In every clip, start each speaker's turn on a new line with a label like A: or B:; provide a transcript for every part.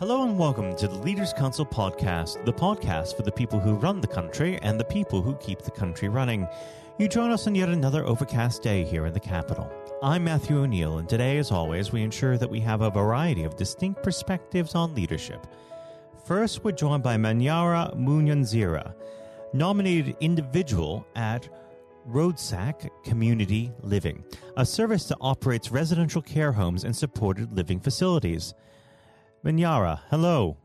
A: Hello and welcome to the Leaders Council podcast, the podcast for the people who run the country and the people who keep the country running. You join us on yet another overcast day here in the capital. I'm Matthew O'Neill, and today, as always, we ensure that we have a variety of distinct perspectives on leadership. First, we're joined by Manyara Muyenziwa, nominated individual at Rhodsac Community Living, a service that operates residential care homes and supported living facilities. Manyara, hello.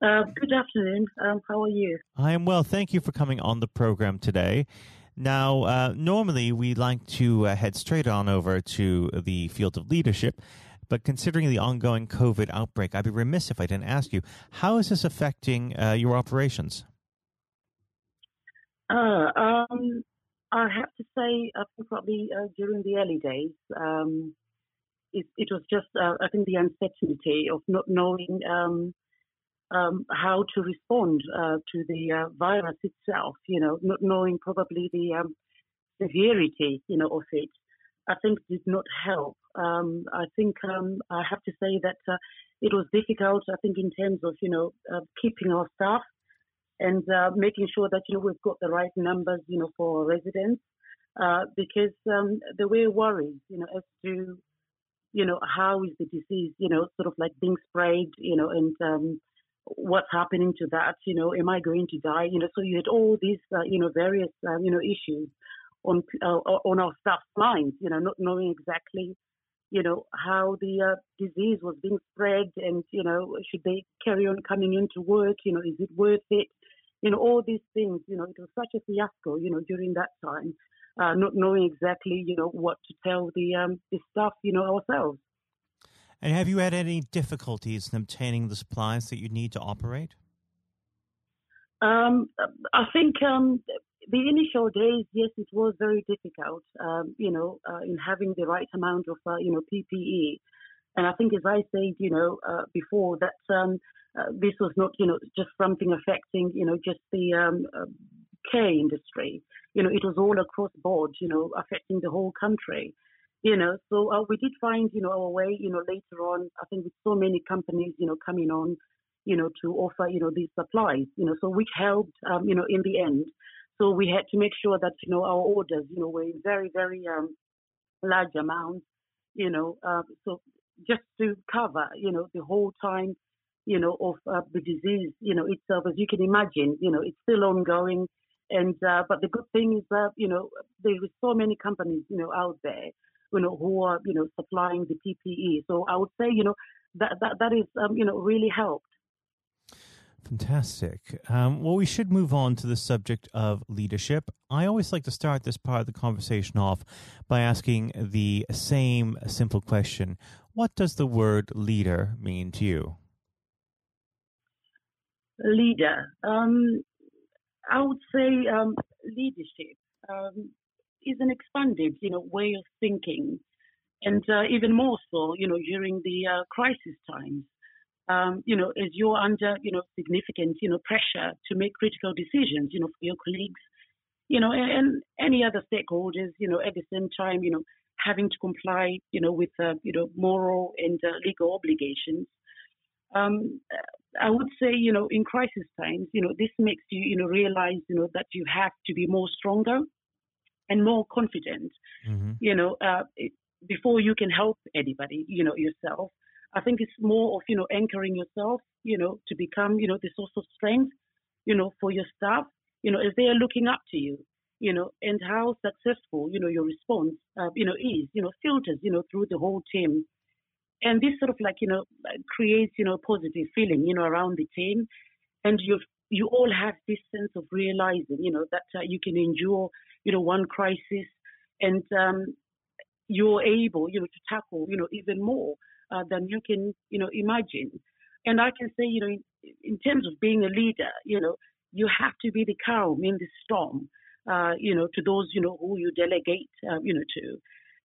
B: Uh, good afternoon. Um, how are you?
A: I am well. Thank you for coming on the program today. Now, uh, normally we like to uh, head straight on over to the field of leadership, but considering the ongoing COVID outbreak, I'd be remiss if I didn't ask you how is this affecting uh, your operations?
B: Uh, um, I have to say, I think probably uh, during the early days, um, it, it was just, uh, I think, the uncertainty of not knowing um, um, how to respond uh, to the uh, virus itself, you know, not knowing probably the um, severity, you know, of it, I think did not help. Um, I think um, I have to say that uh, it was difficult, I think, in terms of, you know, uh, keeping our staff and making sure that, you know, we've got the right numbers, you know, for residents. Uh, because um, there were worries, you know, as to you know, how is the disease, you know, sort of like being spread, you know, and um, what's happening to that, you know, am I going to die, you know, so you had all these, uh, you know, various, uh, you know, issues on uh, on our staff's minds, you know, not knowing exactly, you know, how the uh, disease was being spread, and you know, should they carry on coming into work, you know, is it worth it, you know, all these things, you know, it was such a fiasco, you know, during that time uh, not knowing exactly, you know, what to tell the um, the staff, you know, ourselves.
A: And have you had any difficulties in obtaining the supplies that you need to operate?
B: Um, I think um, the initial days, yes, it was very difficult, um, you know, uh, in having the right amount of, uh, you know, PPE. And I think, as I said, you know, uh, before that um, uh, this was not, you know, just something affecting, you know, just the um, uh, care industry. You know, it was all across board, you know, affecting the whole country. You know, so uh, we did find, you know, our way, you know, later on, I think with so many companies, you know, coming on, you know, to offer, you know, these supplies, you know, so which helped, um, you know, in the end. So we had to make sure that, you know, our orders, you know, were in very, very um, large amounts, you know, uh, so just to cover, you know, the whole time, you know, of uh, the disease, you know, itself, as you can imagine, you know, it's still ongoing. And uh, but the good thing is that you know there is so many companies you know out there you know who are you know supplying the PPE. So I would say you know that that that is um, you know really helped.
A: Fantastic. Um, well, we should move on to the subject of leadership. I always like to start this part of the conversation off by asking the same simple question What does the word leader mean to you?
B: Leader. Um, I would say um, leadership um, is an expanded, you know, way of thinking, and uh, even more so, you know, during the uh, crisis times. Um, you know, as you're under, you know, significant, you know, pressure to make critical decisions, you know, for your colleagues, you know, and, and any other stakeholders, you know, at the same time, you know, having to comply, you know, with, uh, you know, moral and uh, legal obligations. Um, I would say, you know, in crisis times, you know, this makes you, you know, realize, you know, that you have to be more stronger and more confident, mm-hmm. you know, uh, before you can help anybody, you know, yourself. I think it's more of, you know, anchoring yourself, you know, to become, you know, the source of strength, you know, for your staff, you know, as they are looking up to you, you know, and how successful, you know, your response, uh, you know, is, you know, filters, you know, through the whole team and this sort of like you know creates you know positive feeling you know around the team and you you all have this sense of realizing you know that uh, you can endure you know one crisis and um, you're able you know to tackle you know even more uh, than you can you know imagine and i can say you know in, in, terms of being a leader you know you have to be the calm in the storm uh, you know to those you know who you delegate uh, you know to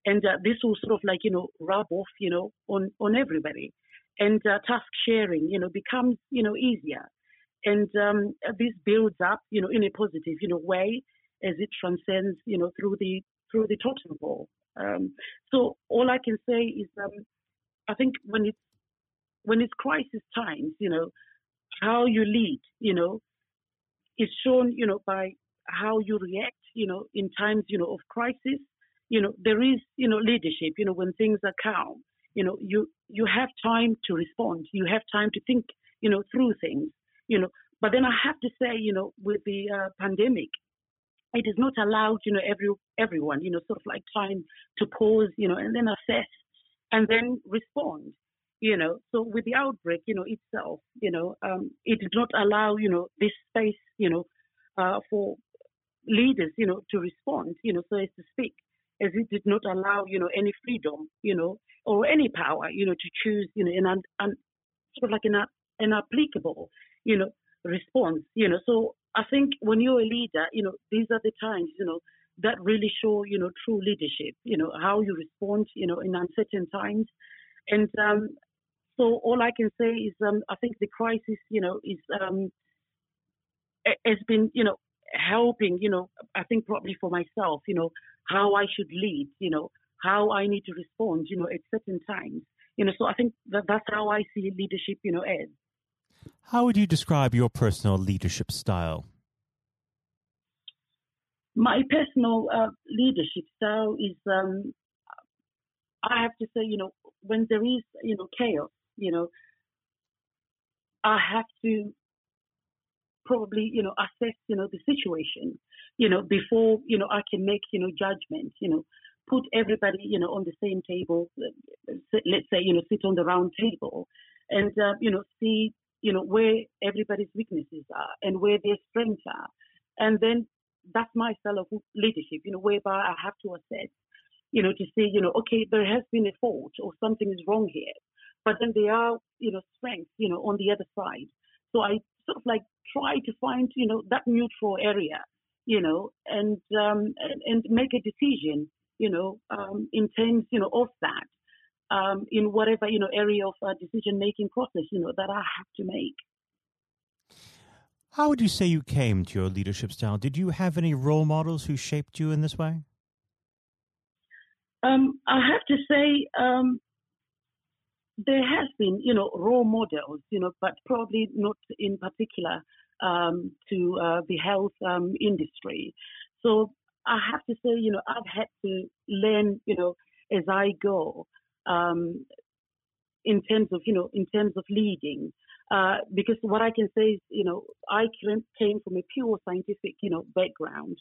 B: and uh, this will sort of like you know rub off you know on on everybody and uh, task sharing you know becomes you know easier and um, this builds up you know in a positive you know way as it transcends you know through the through the totem pole um, so all i can say is um, i think when it's when it's crisis times, you know, how you lead, you know, is shown, you know, by how you react, you know, in times, you know, of crisis. You know, there is, you know, leadership, you know, when things are calm, you know, you you have time to respond. You have time to think, you know, through things, you know. But then I have to say, you know, with the uh, pandemic, it is not allowed, you know, every everyone, you know, sort of like time to pause, you know, and then assess and then respond you know. So with the outbreak, you know, itself, you know, um, it did not allow, you know, this space, you know, uh, for leaders, you know, to respond, you know, so as to speak, as it did not allow, you know, any freedom, you know, or any power, you know, to choose, you know, an, an, an sort of like an, an applicable, you know, response, you know. So I think when you're a leader, you know, these are the times, you know, that really show, you know, true leadership, you know, how you respond, you know, in uncertain times. And um, so all I can say is, um, I think the crisis, you know, is um, has been, you know, helping, you know, I think probably for myself, you know, how I should lead, you know, how I need to respond, you know, at certain times, you know. So I think that that's how I see leadership, you know, as.
A: How would you describe your personal leadership style?
B: My personal uh, leadership style is, um, I have to say, you know, when there is, you know, chaos, you know, I have to probably, you know, assess, you know, the situation, you know, before, you know, I can make, you know, judgment, you know, put everybody, you know, on the same table, let's say, you know, sit on the round table and, uh, you know, see, you know, where everybody's weaknesses are and where their strengths are. And then that's my style of leadership, you know, whereby I have to assess, you know, to see, you know, okay, there has been a fault or something is wrong here but then there are, you know, strengths, you know, on the other side. So I sort of like try to find, you know, that neutral area, you know, and um, and, and make a decision, you know, um, in terms, you know, of that, um, in whatever, you know, area of uh, decision making process, you know, that I have to make.
A: How would you say you came to your leadership style? Did you have any role models who shaped you in this way?
B: Um, I have to say, um, there has been, you know, role models, you know, but probably not in particular um, to uh, the health um, industry. So I have to say, you know, I've had to learn, you know, as I go, um, in terms of, you know, in terms of leading. Uh, because what I can say is, you know, I came from a pure scientific, you know, background,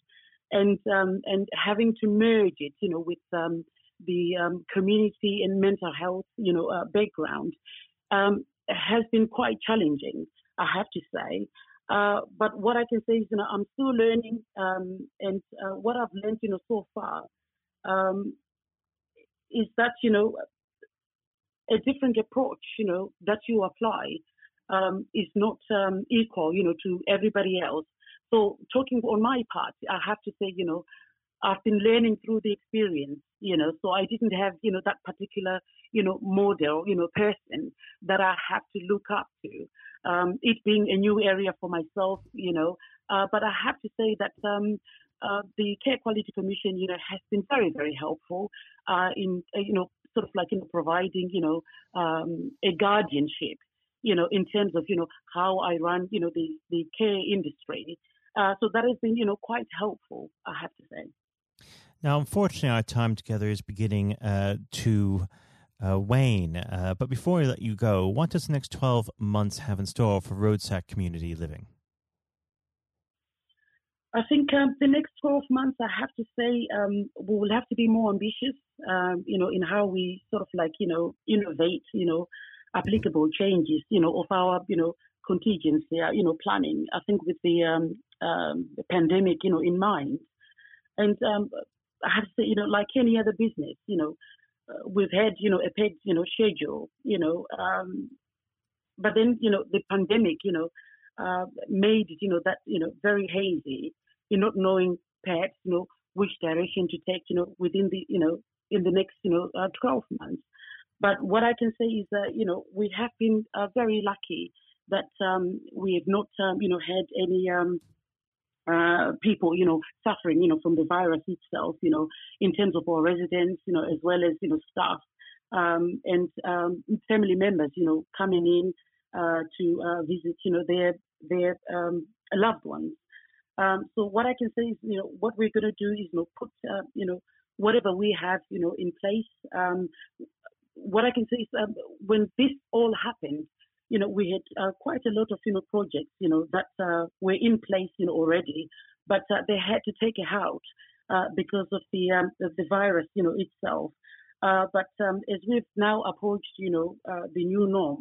B: and um, and having to merge it, you know, with um, the um, community and mental health, you know, uh, background um, has been quite challenging, I have to say. Uh, but what I can say is, you know, I'm still learning, um, and uh, what I've learned, you know, so far um, is that, you know, a different approach, you know, that you apply um, is not um, equal, you know, to everybody else. So talking on my part, I have to say, you know, I've been learning through the experience, you know, so I didn't have, you know, that particular, you know, model, you know, person that I have to look up to. Um, it being a new area for myself, you know, uh, but I have to say that um, uh, the Care Quality Commission, you know, has been very, very helpful uh, in, uh, you know, sort of like, you know, providing, you know, um, a guardianship, you know, in terms of, you know, how I run, you know, the, the care industry. Uh, so that has been, you know, quite helpful, I have to say.
A: Now, unfortunately, our time together is beginning uh, to uh, wane. Uh, but before we let you go, what does the next 12 months have in store for Rhodsac Community Living?
B: I think um, the next 12 months, I have to say, um, we will have to be more ambitious, um, you know, in how we sort of like, you know, innovate, you know, applicable changes, you know, of our, you know, contingency, uh, you know, planning. I think with the, um, um, the pandemic, you know, in mind. And um, I have to say, you know, like any other business, you know, uh, we've had, you know, a paid, you know, schedule, you know, um, but then, you know, the pandemic, you know, uh, made, you know, that, you know, very hazy, you not knowing perhaps, you know, which direction to take, you know, within the, you know, in the next, you know, uh, 12 months. But what I can say is that, you know, we have been uh, very lucky that um, we have not, um, you know, had any um, uh, people, you know, suffering, you know, from the virus itself, you know, in terms of our residents, you know, as well as, you know, staff. um, and um, family members, you know, coming in uh, to uh, visit, you know, their their um, loved ones. Um, so what I can say is, you know, what we're going to do is, you know, put, uh, you know, whatever we have, you know, in place. Um, what I can say is, um, when this all happened, you know, we had uh, quite a lot of, you know, projects, you know, that uh, were in place, you know, already, but uh, they had to take it out uh, because of the um, of the virus, you know, itself. Uh, but um, as we've now approached, you know, uh, the new norm,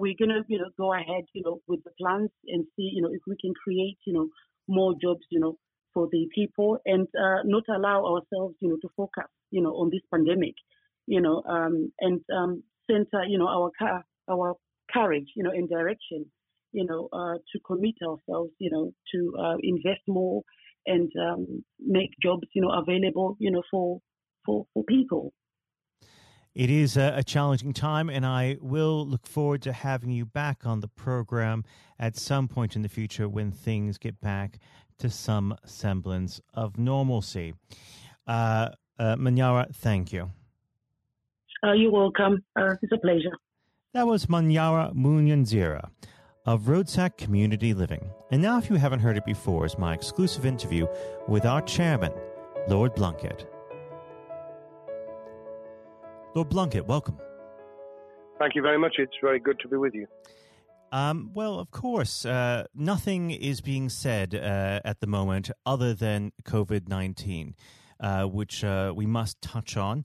B: we're gonna, you know, go ahead, you know, with the plans and see, you know, if we can create, you know, more jobs, you know, for the people and uh, not allow ourselves, you know, to focus, you know, on this pandemic, you know, um, and um, center, you know, our car, our courage, you know, and direction, you know, uh, to commit ourselves, you know, to uh, invest more and um, make jobs, you know, available, you know, for for for people.
A: It is a, a, challenging time, and I will look forward to having you back on the program at some point in the future when things get back to some semblance of normalcy. Uh, uh, Manyara, thank you.
B: Uh, you're welcome. Uh, it's a pleasure.
A: That was Manyara Muyenziwa of Rhodsac Community Living. And now, if you haven't heard it before, is my exclusive interview with our chairman, Lord Blunkett. Lord Blunkett, welcome.
C: Thank you very much. It's very good to be with you.
A: Um, well, of course, uh, nothing is being said uh, at the moment other than COVID 19, uh, which uh, we must touch on.